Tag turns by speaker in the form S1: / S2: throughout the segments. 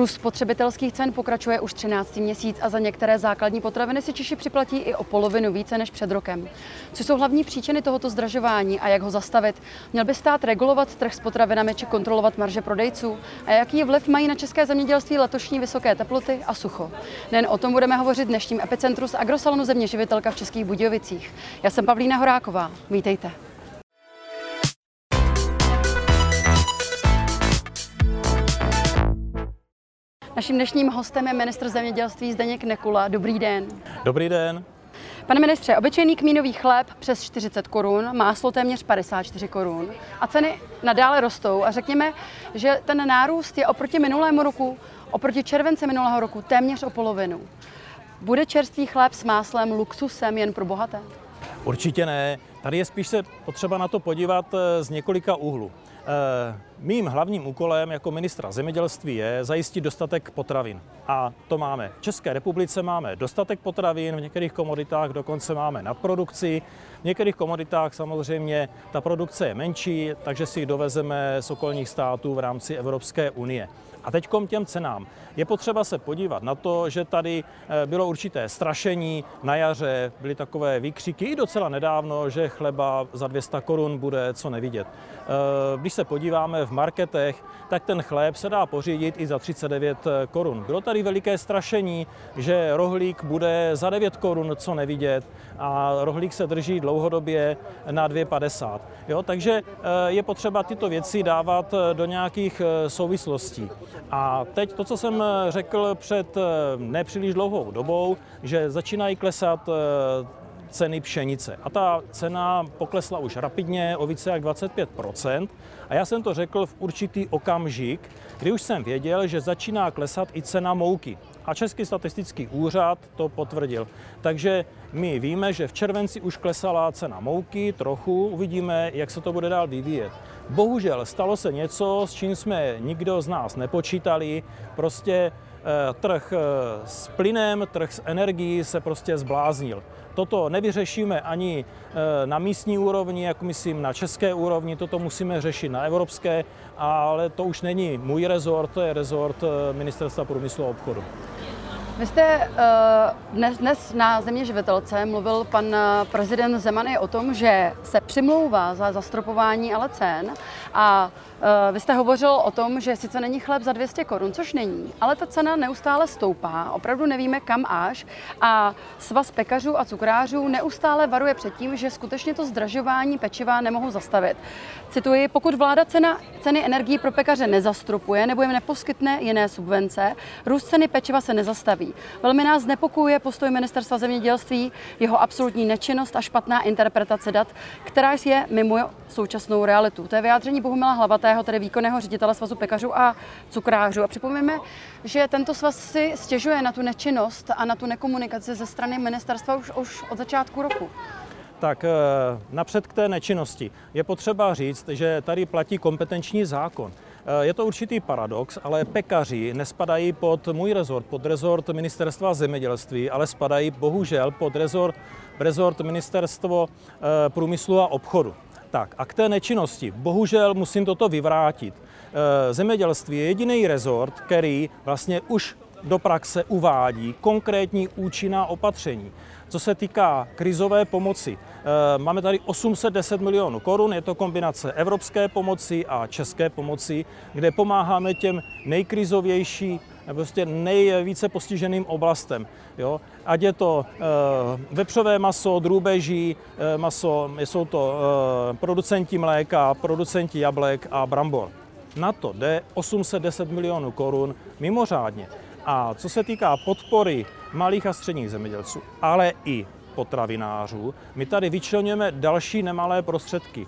S1: Růst spotřebitelských cen pokračuje už 13. měsíc a za některé základní potraviny si Češi připlatí i o polovinu více než před rokem. Co jsou hlavní příčiny tohoto zdražování a jak ho zastavit? Měl by stát regulovat trh s potravinami či kontrolovat marže prodejců? A jaký vliv mají na české zemědělství letošní vysoké teploty a sucho? Nejen o tom budeme hovořit v dnešním epicentru z agrosalonu Země živitelka v Českých Budějovicích. Já jsem Pavlína Horáková. Vítejte. Naším dnešním hostem je ministr zemědělství Zdeněk Nekula. Dobrý den.
S2: Dobrý den.
S1: Pane ministře, obyčejný kmínový chléb přes 40 korun, máslo téměř 54 korun a ceny nadále rostou a řekněme, že ten nárůst je oproti minulému roku, oproti červenci minulého roku téměř o polovinu. Bude čerstvý chléb s máslem luxusem jen pro bohaté?
S2: Určitě ne. Tady je spíš se potřeba na to podívat eh, z několika úhlů. Mým hlavním úkolem jako ministra zemědělství je zajistit dostatek potravin. A to máme. V České republice máme dostatek potravin, v některých komoditách dokonce máme nadprodukci. V některých komoditách samozřejmě ta produkce je menší, takže si ji dovezeme z okolních států v rámci Evropské unie. A teď k těm cenám. Je potřeba se podívat na to, že tady eh, bylo určité strašení na jaře, byly takové výkřiky i docela nedávno, že chleba za 200 korun bude co nevidět. Eh, když se podíváme v marketech, tak ten chléb se dá pořídit i za 39 eh, korun. Bylo tady veliké strašení, že rohlík bude za 9 korun co nevidět a rohlík se drží dlouhodobě na 2,50. Jo, takže je potřeba tyto věci dávat do nějakých souvislostí. A teď to, co jsem řekl před eh, nepříliš dlouhou dobou, že začínají klesat eh, ceny pšenice. A ta cena poklesla už rapidně o více jak 25% A já jsem to řekl v určitý okamžik, kdy už jsem věděl, že začíná klesat i cena mouky. A Český statistický úřad to potvrdil. Takže my víme, že v červenci už klesala cena mouky trochu, uvidíme, jak se to bude dál vyvíjet. Bohužel stalo se něco, s čím jsme nikdo z nás nepočítali. Prostě trh eh, s plynem, trh s energií se prostě zbláznil. Toto nevyřešíme ani eh, na místní úrovni, jako myslím na české úrovni, toto musíme řešit na evropské, ale to už není můj rezort, to je rezort Ministerstva průmyslu a obchodu.
S1: Vy jste dnes, dnes na Země živitelce mluvil pan prezident Zeman i o tom, že se přimlouvá za zastropování ale cen a Eh, vy jste hovořil o tom, že sice není chléb za 200 korun, což není, ale ta cena neustále stoupá, opravdu nevíme kam až a svaz pekařů a cukrářů neustále varuje před tím, že skutečně to zdražování pečiva nemohou zastavit. Cituji, pokud vláda cena, ceny energií pro pekaře nezastropuje nebo jim neposkytne jiné subvence, růst ceny pečiva se nezastaví. Velmi nás znepokojuje postoj ministerstva zemědělství, jeho absolutní nečinnost a špatná interpretace dat, která je mimo současnou realitu. To je vyjádření Bohumila Hlavaté, Zlatého, tedy výkonného ředitele Svazu pekařů a cukrářů. A připomeňme, že tento svaz si stěžuje na tu nečinnost a na tu nekomunikaci ze strany ministerstva už, už od začátku roku.
S2: Tak eh, napřed k té nečinnosti. Je potřeba říct, že tady platí kompetenční zákon. Eh, je to určitý paradox, ale pekaři nespadají pod můj rezort, pod rezort ministerstva zemědělství, ale spadají bohužel pod rezort, rezort ministerstvo eh, průmyslu a obchodu. Tak a k té nečinnosti. Bohužel musím toto vyvrátit. Eh, zemědělství je jediný rezort, který vlastně už do praxe uvádí konkrétní účinná opatření. Co se týká krizové pomoci, eh, máme tady 810 milionů korun, je to kombinace evropské pomoci a české pomoci, kde pomáháme těm nejkrizovější, prostě nejvíce postiženým oblastem. Jo? Ať je to e, vepřové maso, drůbeží e, maso, jsou to e, producenti mléka, producenti jablek a brambor. Na to jde 810 milionů korun mimořádně. A co se týká podpory malých a středních zemědělců, ale i potravinářů, my tady vyčlenujeme další nemalé prostředky.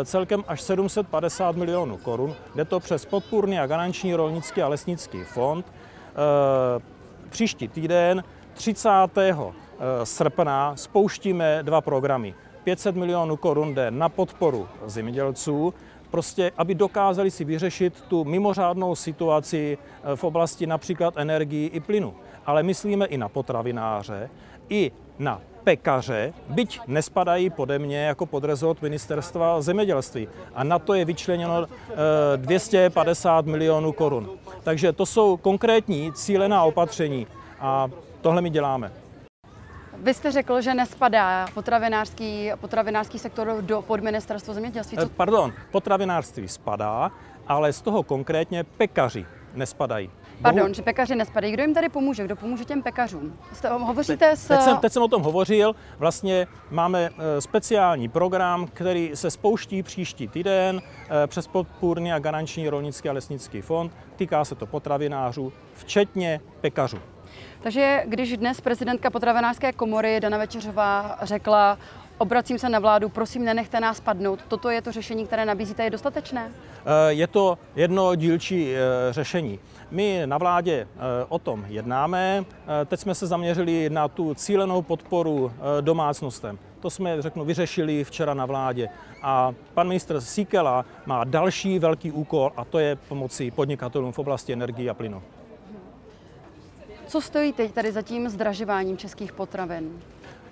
S2: E, celkem až 750 milionů korun. Jde to přes podpůrný a garanční rolnický a lesnický fond. E, příští týden 30. E, srpna spouštíme dva programy. 500 milionů korun jde na podporu zemědělců prostě, aby dokázali si vyřešit tu mimořádnou situaci eh, v oblasti například energii i plynu. Ale myslíme i na potravináře, i na pekaře, byť nespadají pode mě jako pod rezort ministerstva zemědělství. A na to je vyčleněno 250 eh, milionů korun. Takže to jsou konkrétní cílená opatření a tohle my děláme.
S1: Vy jste řekl, že nespadá potravinářský, potravinářský sektor do pod ministerstvo zemědělství.
S2: Co... Eh, pardon, potravinářství spadá, ale z toho konkrétně pekaři nespadají.
S1: Pardon, Bohu... že pekaři nespadají. Kdo jim tady pomůže? Kdo pomůže těm pekařům? Jste, hovoříte
S2: s... Teď jsem, teď jsem o tom hovořil. Vlastně máme eh, speciální program, který se spouští příští týden eh, přes podpůrný a garanční rolnický a lesnický fond. Týká se to potravinářů, včetně pekařů.
S1: Takže když dnes prezidentka potravinářské komory Dana Večeřová řekla, obracím se na vládu, prosím, nenechte nás padnout, toto je to řešení, které nabízíte, je dostatečné?
S2: Eh, je to jedno dílčí eh, řešení. My na vládě eh, o tom jednáme. Teď jsme se zaměřili na tu cílenou podporu domácnostem. To jsme, řeknu, vyřešili včera na vládě. A pan ministr Síkela má další velký úkol a to je pomoci podnikatelům v oblasti energie a plynu.
S1: Co stojí teď tady za tím zdražováním českých potravin?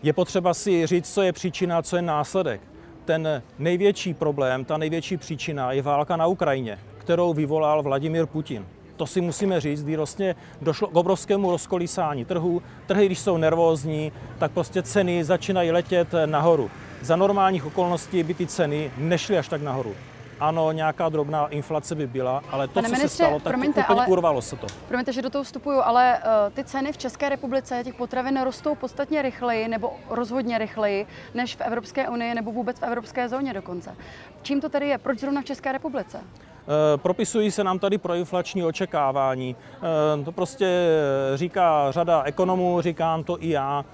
S2: Je potřeba si říct, co je příčina, co je následek. Ten největší problém, ta největší příčina je válka na Ukrajině, kterou vyvolal Vladimír Putin. To si musíme říct, kdy vlastně došlo k obrovskému rozkolísání trhu. Trhy, když jsou nervózní, tak prostě ceny začínají letět nahoru. Za normálních okolností by ty ceny nešly až tak nahoru ano, nějaká drobná inflace by byla, ale to, Pane co ministře, se stalo, tak promiňte, úplně ale, urvalo se to.
S1: Promiňte, že do toho vstupuju, ale uh, ty ceny v České republice těch potravin rostou podstatně rychleji nebo rozhodně rychleji než v Evropské unii nebo vůbec v Evropské zóně dokonce. Čím to tedy je? Proč zrovna v České republice?
S2: Eh, propisují se nám tady proinflační očekávání. Eh, to prostě říká řada ekonomů, říkám to i já.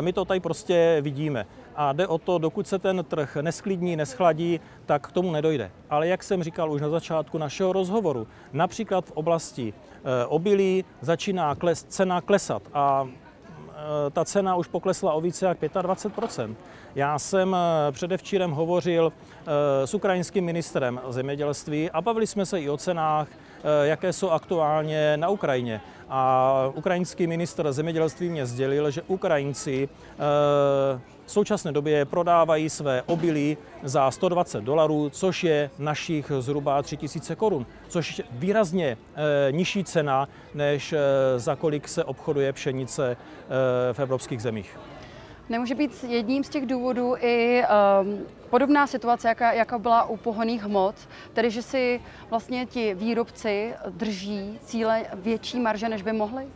S2: My to tady prostě vidíme a jde o to, dokud se ten trh nesklidní, neschladí, tak k tomu nedojde. Ale jak jsem říkal už na začátku našeho rozhovoru, například v oblasti eh, obilí začíná kles, cena klesat a eh, ta cena už poklesla o více jak 25% Já jsem eh, předevčírem hovořil s ukrajinským ministrem zemědělství a bavili jsme se i o cenách, jaké jsou aktuálně na Ukrajině. A ukrajinský ministr zemědělství mě sdělil, že Ukrajinci v současné době prodávají své obilí za 120 dolarů, což je našich zhruba 3000 korun, což je výrazně e, nižší cena, než e, za kolik se obchoduje pšenice e, v evropských zemích.
S1: Nemůže být jedním z těch důvodů i um, podobná situace, jaká, jaká byla u pohoných hmot, tedy že si vlastně ti výrobci drží cíle větší marže, než by mohli?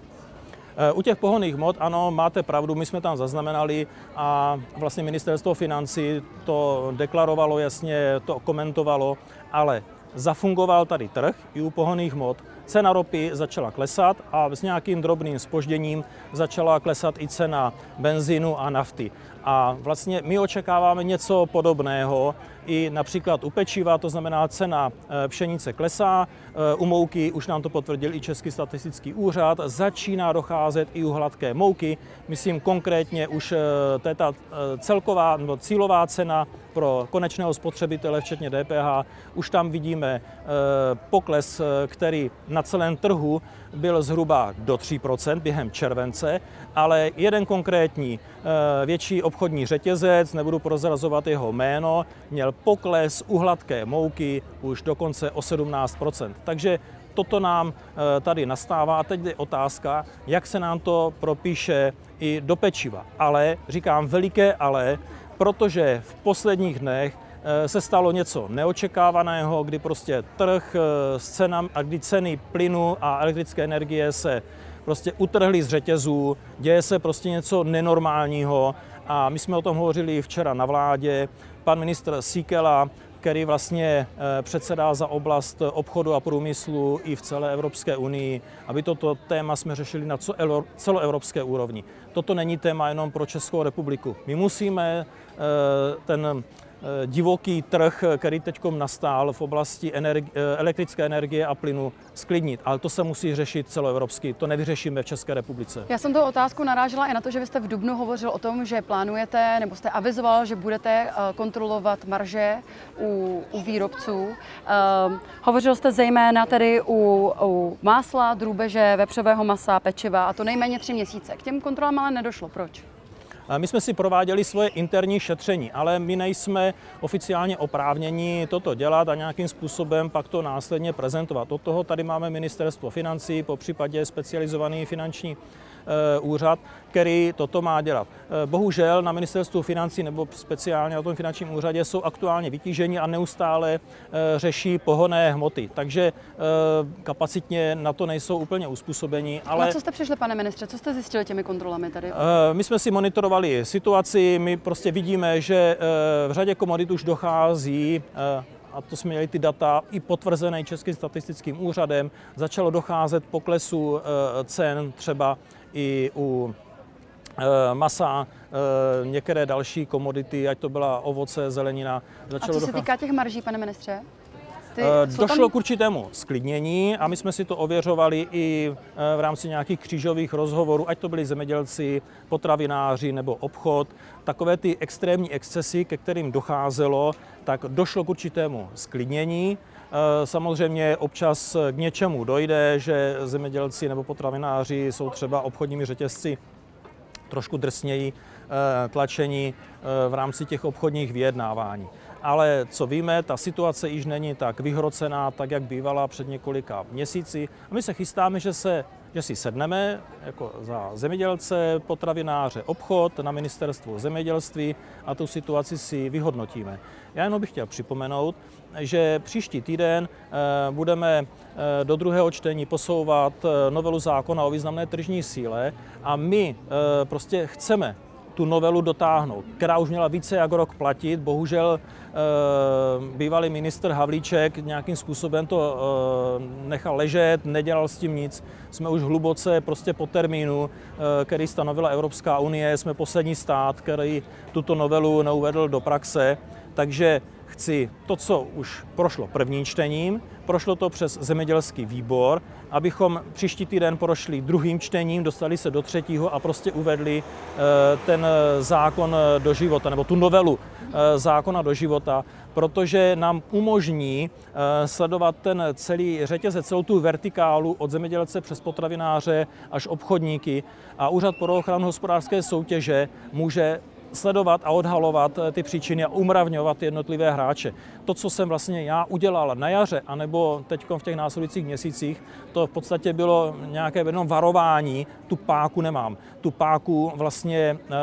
S2: Eh, u těch pohonných hmot, ano, máte pravdu, my jsme tam zaznamenali a vlastně ministerstvo financí to deklarovalo jasně, to komentovalo, ale zafungoval tady trh i u pohonných hmot. Cena ropy začala klesat a s nějakým drobným spožděním začala klesat i cena benzínu a nafty. A vlastně my očekáváme něco podobného i například u pečiva, to znamená cena eh, pšenice klesá, eh, u mouky, už nám to potvrdil i Český statistický úřad, začíná docházet i u hladké mouky. Myslím konkrétně už eh, to je ta celková nebo cílová cena pro konečného spotřebitele, včetně DPH, už tam vidíme pokles, který na celém trhu byl zhruba do 3% během července, ale jeden konkrétní větší obchodní řetězec, nebudu prozrazovat jeho jméno, měl pokles u hladké mouky už dokonce o 17% Takže toto nám eh, tady nastává a teď je otázka, jak se nám to propíše i do pečiva. Ale, říkám veliké ale, protože v posledních dnech eh, se stalo něco neočekávaného, kdy prostě trh eh, s cenami a kdy ceny plynu a elektrické energie se prostě utrhly z řetězů, děje se prostě něco nenormálního a my jsme o tom hovořili včera na vládě. Pan ministr Síkela, který vlastně eh, předsedá za oblast obchodu a průmyslu i v celé Evropské unii, aby toto téma jsme řešili na celoevropské úrovni. Toto není téma jenom pro Českou republiku. My musíme eh, ten divoký trh, který teď nastal v oblasti energi- elektrické energie a plynu, sklidnit. Ale to se musí řešit celoevropsky, to nevyřešíme v České republice.
S1: Já jsem to otázku narážela i na to, že vy jste v Dubnu hovořil o tom, že plánujete, nebo jste avizoval, že budete kontrolovat marže u, u výrobců. Um, hovořil jste zejména tedy u, u másla, drůbeže, vepřového masa, pečiva a to nejméně tři měsíce. K těm kontrolám ale nedošlo. Proč?
S2: My jsme si prováděli svoje interní šetření, ale my nejsme oficiálně oprávněni toto dělat a nějakým způsobem pak to následně prezentovat. Od toho tady máme ministerstvo financí, po případě specializovaný finanční úřad, který toto má dělat. Eh, bohužel na ministerstvu financí nebo speciálně na tom finančním úřadě jsou aktuálně vytíženi a neustále eh, řeší pohonné hmoty. Takže kapacitně na to nejsou úplně uspůsobeni.
S1: Ale... Na co jste přišli, pane ministře? Co jste zjistili těmi kontrolami tady?
S2: My jsme si monitorovali situaci, my prostě vidíme, že v řadě komodit už dochází a to jsme měli ty data i potvrzené Českým statistickým úřadem, začalo docházet poklesu cen třeba i u eh, masa, eh, některé další komodity, ať to byla ovoce, zelenina.
S1: Začalo a co se týká těch marží, pane ministře?
S2: Ty, eh, Došlo tam... k určitému sklidnění a my jsme si to ověřovali i v rámci nějakých křížových rozhovorů, ať to byli zemědělci, potravináři nebo obchod. Takové ty extrémní excesy, ke kterým docházelo, tak došlo k určitému sklidnění. Eh, samozřejmě občas k něčemu dojde, že zemědělci nebo potravináři jsou třeba obchodními řetězci trošku drsněji eh, tlačení eh, v rámci těch obchodních vyjednávání. Ale co víme, ta situace již není tak vyhrocená, tak jak bývala před několika měsíci. A my se chystáme, že se že si sedneme jako za zemědělce, potravináře, obchod na ministerstvu zemědělství a tu situaci si vyhodnotíme. Já jenom bych chtěl připomenout, že příští týden eh, budeme eh, do druhého čtení posouvat eh, novelu zákona o významné tržní síle a my prostě chceme tu novelu dotáhnout, která už měla více jak rok platit. Bohužel bývalý minister Havlíček nějakým způsobem to nechal ležet, nedělal s tím nic. Jsme už hluboce prostě po termínu, který stanovila Evropská unie. Jsme poslední stát, který tuto novelu neuvedl do praxe. Takže chci to, co už prošlo prvním čtením, prošlo to přes zemědělský výbor, abychom příští týden prošli druhým čtením, dostali se do třetího a prostě uvedli eh, ten zákon do života, nebo tu novelu eh, zákona do života, protože nám umožní eh, sledovat ten celý řetězec, celou tu vertikálu od zemědělce přes potravináře až obchodníky. A Úřad pro ochranu hospodářské soutěže může sledovat a odhalovat eh, ty příčiny a umravňovat jednotlivé hráče. To, co jsem vlastně já udělal na jaře, anebo teď v těch následujících měsících, to v podstatě bylo nějaké jenom varování, tu páku nemám. Tu páku vlastně eh,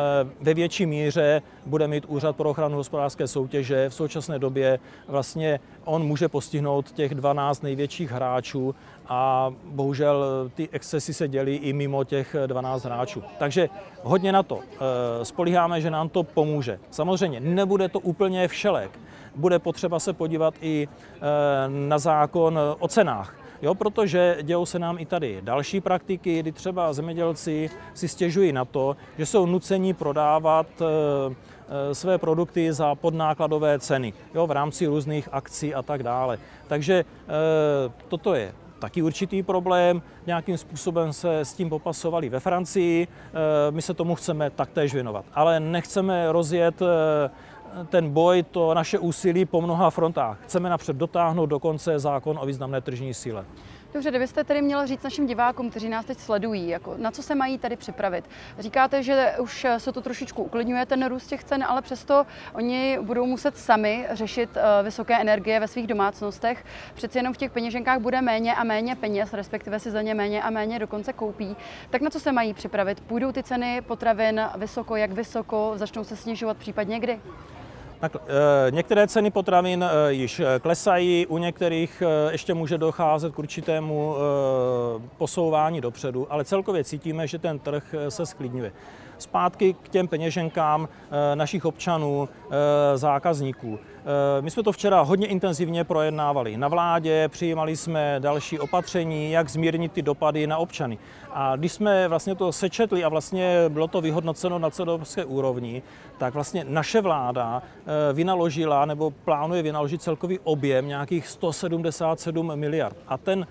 S2: ve větší míře bude mít Úřad pro ochranu hospodářské soutěže. V současné době vlastně on může postihnout těch 12 největších hráčů a bohužel ty excesy se dělí i mimo těch 12 hráčů. Takže hodně na to. Eh, spolíháme, že nám to pomůže. Samozřejmě nebude to úplně všelek. Bude potřeba se podívat i eh, na zákon o cenách. Jo, protože dějou se nám i tady další praktiky, kdy třeba zemědělci si stěžují na to, že jsou nuceni prodávat eh, své produkty za podnákladové ceny jo, v rámci různých akcí a tak dále. Takže toto je taky určitý problém. Nějakým způsobem se s tím popasovali ve Francii. Eh, my se tomu chceme taktéž věnovat. Ale nechceme rozjet eh, ten boj, to naše úsilí po mnoha frontách. Chceme napřed dotáhnout do konce zákon o významné tržní síle.
S1: Dobře, kdybyste tedy měl říct našim divákům, kteří nás teď sledují, jako na co se mají tady připravit. Říkáte, že už se to trošičku uklidňuje, ten růst těch cen, ale přesto oni budou muset sami řešit uh, vysoké energie ve svých domácnostech. Přeci jenom v těch peněženkách bude méně a méně peněz, respektive si za ně méně a méně dokonce koupí. Tak na co se mají připravit? Půjdou ty ceny potravin vysoko, jak vysoko, začnou se snižovat případně kdy?
S2: Tak, e, některé ceny potravin e, již eh, klesají, u některých ještě může docházet k určitému posouvání dopředu, ale celkově cítíme, že ten trh se sklidňuje. Zpátky k těm peněženkám našich občanů, zákazníků. My jsme to včera hodně intenzivně projednávali na vládě, přijímali jsme další opatření, jak zmírnit ty dopady na občany. A když jsme vlastně to sečetli a vlastně bylo to vyhodnoceno na celoevropské úrovni, tak vlastně naše vláda vynaložila nebo plánuje vynaložit celkový objem nějakých 177 miliard. A ten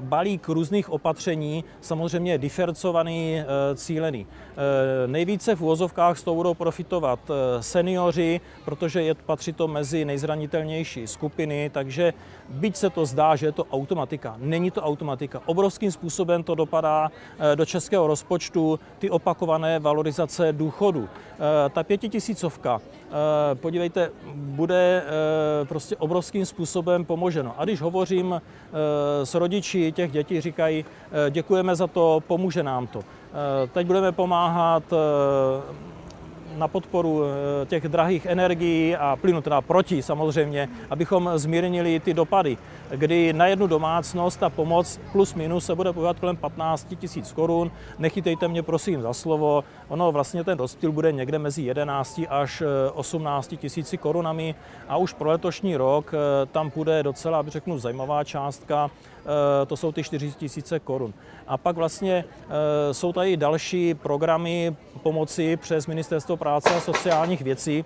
S2: balík různých opatření, samozřejmě diferencovaný, eh, cílený. Eh, nejvíce v úvozovkách z toho budou profitovat eh, seniori, protože je, patří to mezi nejzranitelnější skupiny, takže byť se to zdá, že je to automatika, není to automatika. Obrovským způsobem to dopadá do českého rozpočtu, ty opakované valorizace důchodu. Ta pětitisícovka, podívejte, bude prostě obrovským způsobem pomoženo. A když hovořím s rodiči těch dětí, říkají, děkujeme za to, pomůže nám to. Teď budeme pomáhat na podporu eh, těch drahých energií a plynu, teda proti samozřejmě, abychom zmírnili ty dopady, kdy na jednu domácnost ta pomoc plus minus se bude pohybovat kolem 15 tisíc korun. Nechytejte mě prosím za slovo, ono vlastně ten rozdíl bude někde mezi 11 až 18 eh, tisíci korunami a už pro letošní rok eh, tam půjde docela, abych řeknu, zajímavá částka, to jsou ty 4 tisíce korun. A pak vlastně jsou tady další programy pomoci přes Ministerstvo práce a sociálních věcí,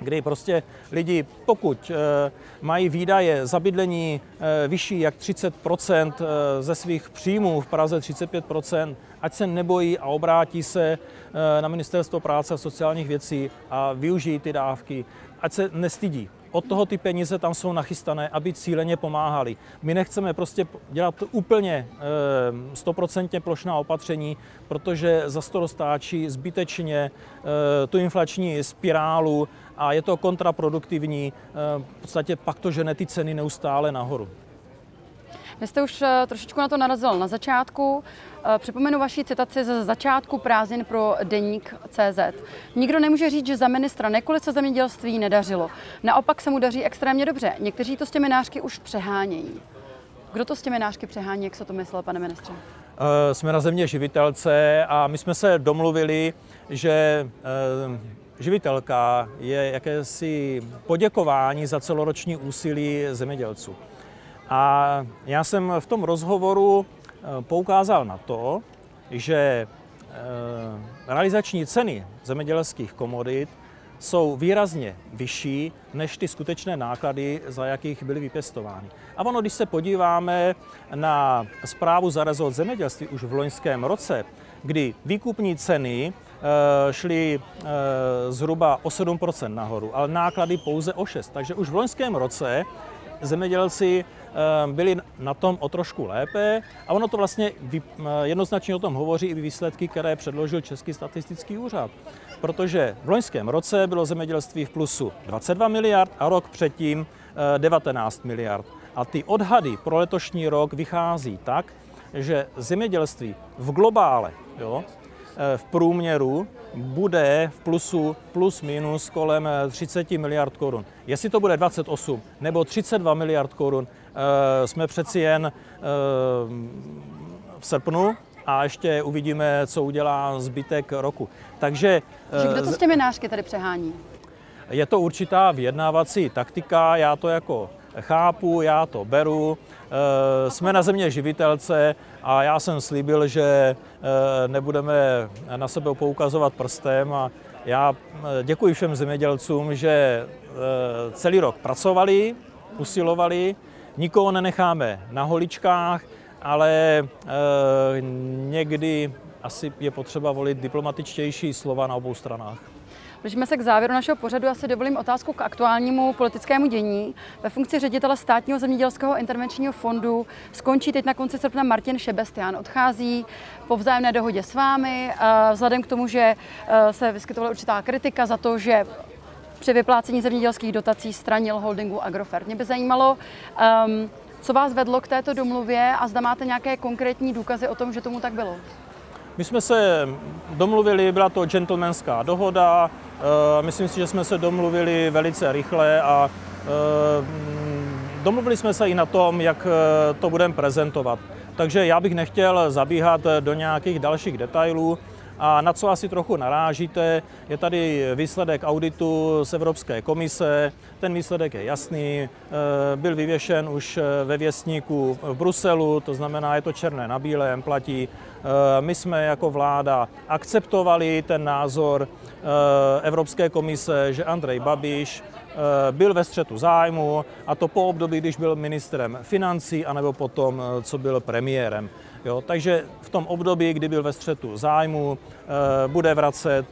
S2: kdy prostě lidi, pokud eh, mají výdaje za bydlení eh, vyšší jak 30 eh, ze svých příjmů, v Praze 35% ať se nebojí a obrátí se na Ministerstvo práce a sociálních věcí a využijí ty dávky, ať se nestydí od toho ty peníze tam jsou nachystané, aby cíleně pomáhali. My nechceme prostě dělat úplně eh, stoprocentně plošná opatření, protože za to roztáčí zbytečně eh, tu inflační spirálu a je to kontraproduktivní. Eh, v podstatě pak to žene ty ceny neustále nahoru.
S1: Vy jste už trošičku na to narazil na začátku. Eh, připomenu vaši citaci ze začátku prázdnin pro deník CZ. Nikdo nemůže říct, že za ministra Nekuly se zemědělství nedařilo. Naopak se mu daří extrémně dobře. Někteří to s těmi nářky už přehánějí. Kdo to s těmi nářky přehání, jak se to myslel, pane ministře?
S2: Eh, jsme na země živitelce a my jsme se domluvili, že eh, živitelka je jakési poděkování za celoroční úsilí zemědělců. A já jsem v tom rozhovoru Eh, poukázal na to, že eh, realizační ceny zemědělských komodit jsou výrazně vyšší než ty skutečné náklady, za jakých byly vypěstovány. A ono, když se podíváme na zprávu za rezort zemědělství už v loňském roce, kdy výkupní ceny eh, šly zhruba o 7% nahoru, ale náklady pouze o 6%. Takže už v loňském roce zemědělci Eh, byli na tom o trošku lépe a ono to vlastně eh, jednoznačně o tom hovoří i výsledky, které předložil Český statistický úřad. Protože v loňském roce bylo zemědělství v plusu 22 miliard a rok předtím 19 eh, miliard. A ty odhady pro letošní rok vychází tak, že zemědělství v globále jo, v průměru bude v plusu plus minus kolem 30 miliard korun. Jestli to bude 28 nebo 32 miliard korun, Eh, jsme přeci jen eh, v srpnu a ještě uvidíme, co udělá zbytek roku. Takže...
S1: Že kdo to s těmi nářky tady přehání?
S2: Je to určitá vyjednávací taktika, já to jako chápu, já to beru. Eh, jsme na země živitelce a já jsem slíbil, že nebudeme na sebe poukazovat prstem a já děkuji všem zemědělcům, že celý rok pracovali, usilovali, Nikoho nenecháme na holičkách, ale někdy asi je potřeba volit diplomatičtější slova na obou stranách.
S1: Blížíme se k závěru našeho pořadu. Já si dovolím otázku k aktuálnímu politickému dění. Ve funkci ředitele státního zemědělského intervenčního fondu skončí teď na konci srpna Martin Šebestián. Odchází po vzájemné dohodě s vámi, vzhledem k tomu, že e, se vyskytovala určitá kritika za to, že při vyplácení zemědělských dotací stranil holdingu Agrofert. Mě by zajímalo, um, co vás vedlo k této domluvě a zda máte nějaké konkrétní důkazy o tom, že tomu tak bylo?
S2: My jsme se domluvili, byla to gentlemanská dohoda, uh, myslím si, že jsme se domluvili velice rychle a uh, domluvili jsme se i na tom, jak uh, to budeme prezentovat. Takže já bych nechtěl zabíhat do nějakých dalších detailů. A na co asi trochu narážíte, je tady výsledek auditu z Evropské komise. Ten výsledek je jasný, byl vyvěšen už ve věstníku v Bruselu, to znamená, je to černé na bílém, platí. My jsme jako vláda akceptovali ten názor Evropské komise, že Andrej Babiš Eh, byl ve střetu zájmu a to po období, když byl ministrem financí, anebo potom, eh, co byl premiérem. Jo, takže v tom období, kdy byl ve střetu zájmu, eh, bude vracet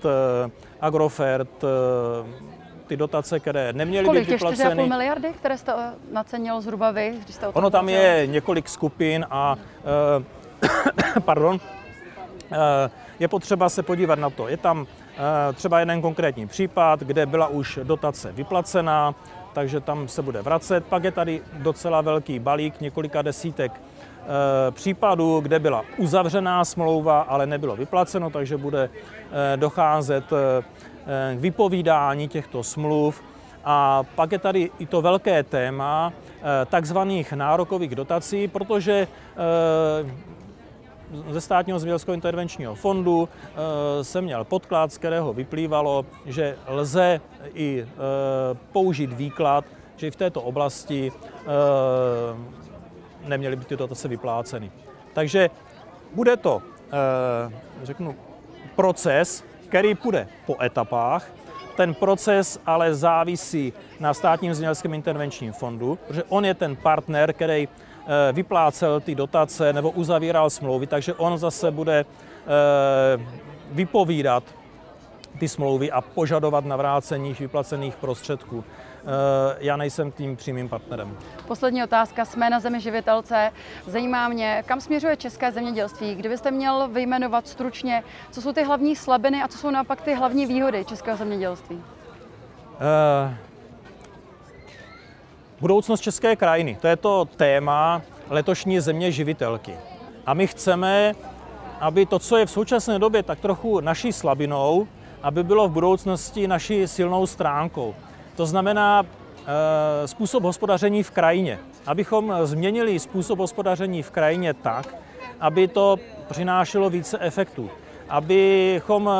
S2: Agrofert ty dotace, které neměly
S1: Kolik,
S2: být vyplaceny.
S1: Kolik, 4,5 miliardy, které jste nacenil zhruba vy? Když jste o
S2: ono tam je několik skupin a pardon, je potřeba se podívat na to. Je tam Eh, třeba jeden konkrétní případ, kde byla už dotace vyplacená, takže tam se bude vracet. Pak je tady docela velký balík, několika desítek eh, případů, kde byla uzavřená smlouva, ale nebylo vyplaceno, takže bude eh, docházet k vypovídání těchto smluv. A pak je tady i to velké téma takzvaných nárokových dotací, protože ze státního zemědělského intervenčního fondu eh, jsem měl podklad, z kterého vyplývalo, že lze i eh, použít výklad, že i v této oblasti eh, neměly by tyto dotace vypláceny. Takže bude to, řeknu, proces, který půjde po etapách. Ten proces ale závisí na státním zemědělském intervenčním fondu, protože on je ten partner, který vyplácel ty dotace nebo uzavíral smlouvy, takže on zase bude eh, vypovídat ty smlouvy a požadovat navrácení vyplacených prostředků. Eh, já nejsem tím přímým partnerem.
S1: Poslední otázka. Jsme na zemi živitelce. Zajímá mě, kam směřuje české zemědělství? Kdybyste měl vyjmenovat stručně, co jsou ty hlavní slabiny a co jsou naopak ty hlavní výhody českého zemědělství? Uh,
S2: Budoucnost české krajiny, to je to téma letošní země živitelky. A my chceme, aby to, co je v současné době tak trochu naší slabinou, aby bylo v budoucnosti naší silnou stránkou. To znamená e, způsob hospodaření v krajině. Abychom změnili způsob hospodaření v krajině tak, aby to přinášelo více efektů. Abychom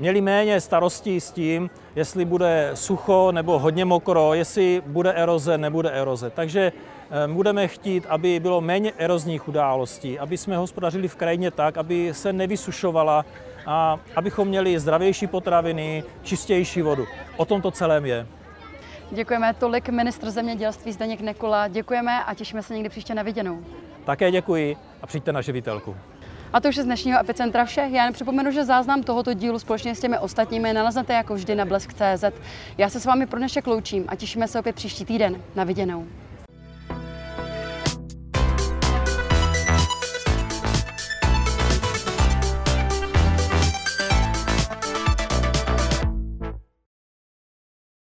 S2: měli méně starostí s tím, jestli bude sucho nebo hodně mokro, jestli bude eroze, nebude eroze. Takže eh, budeme chtít, aby bylo méně erozních událostí, aby jsme hospodařili v krajině tak, aby se nevysušovala a abychom měli zdravější potraviny, čistější vodu. O tom to celém je.
S1: Děkujeme tolik ministr zemědělství Zdeněk Nekula. Děkujeme a těšíme se někdy příště na viděnou.
S2: Také děkuji a přijďte na živitelku.
S1: A to už je z dnešního Epicentra vše. Já jen připomenu, že záznam tohoto dílu společně s těmi ostatními naleznete jako vždy na blesk.cz. Já se s vámi pro dnešek loučím a těšíme se opět příští týden. Na viděnou.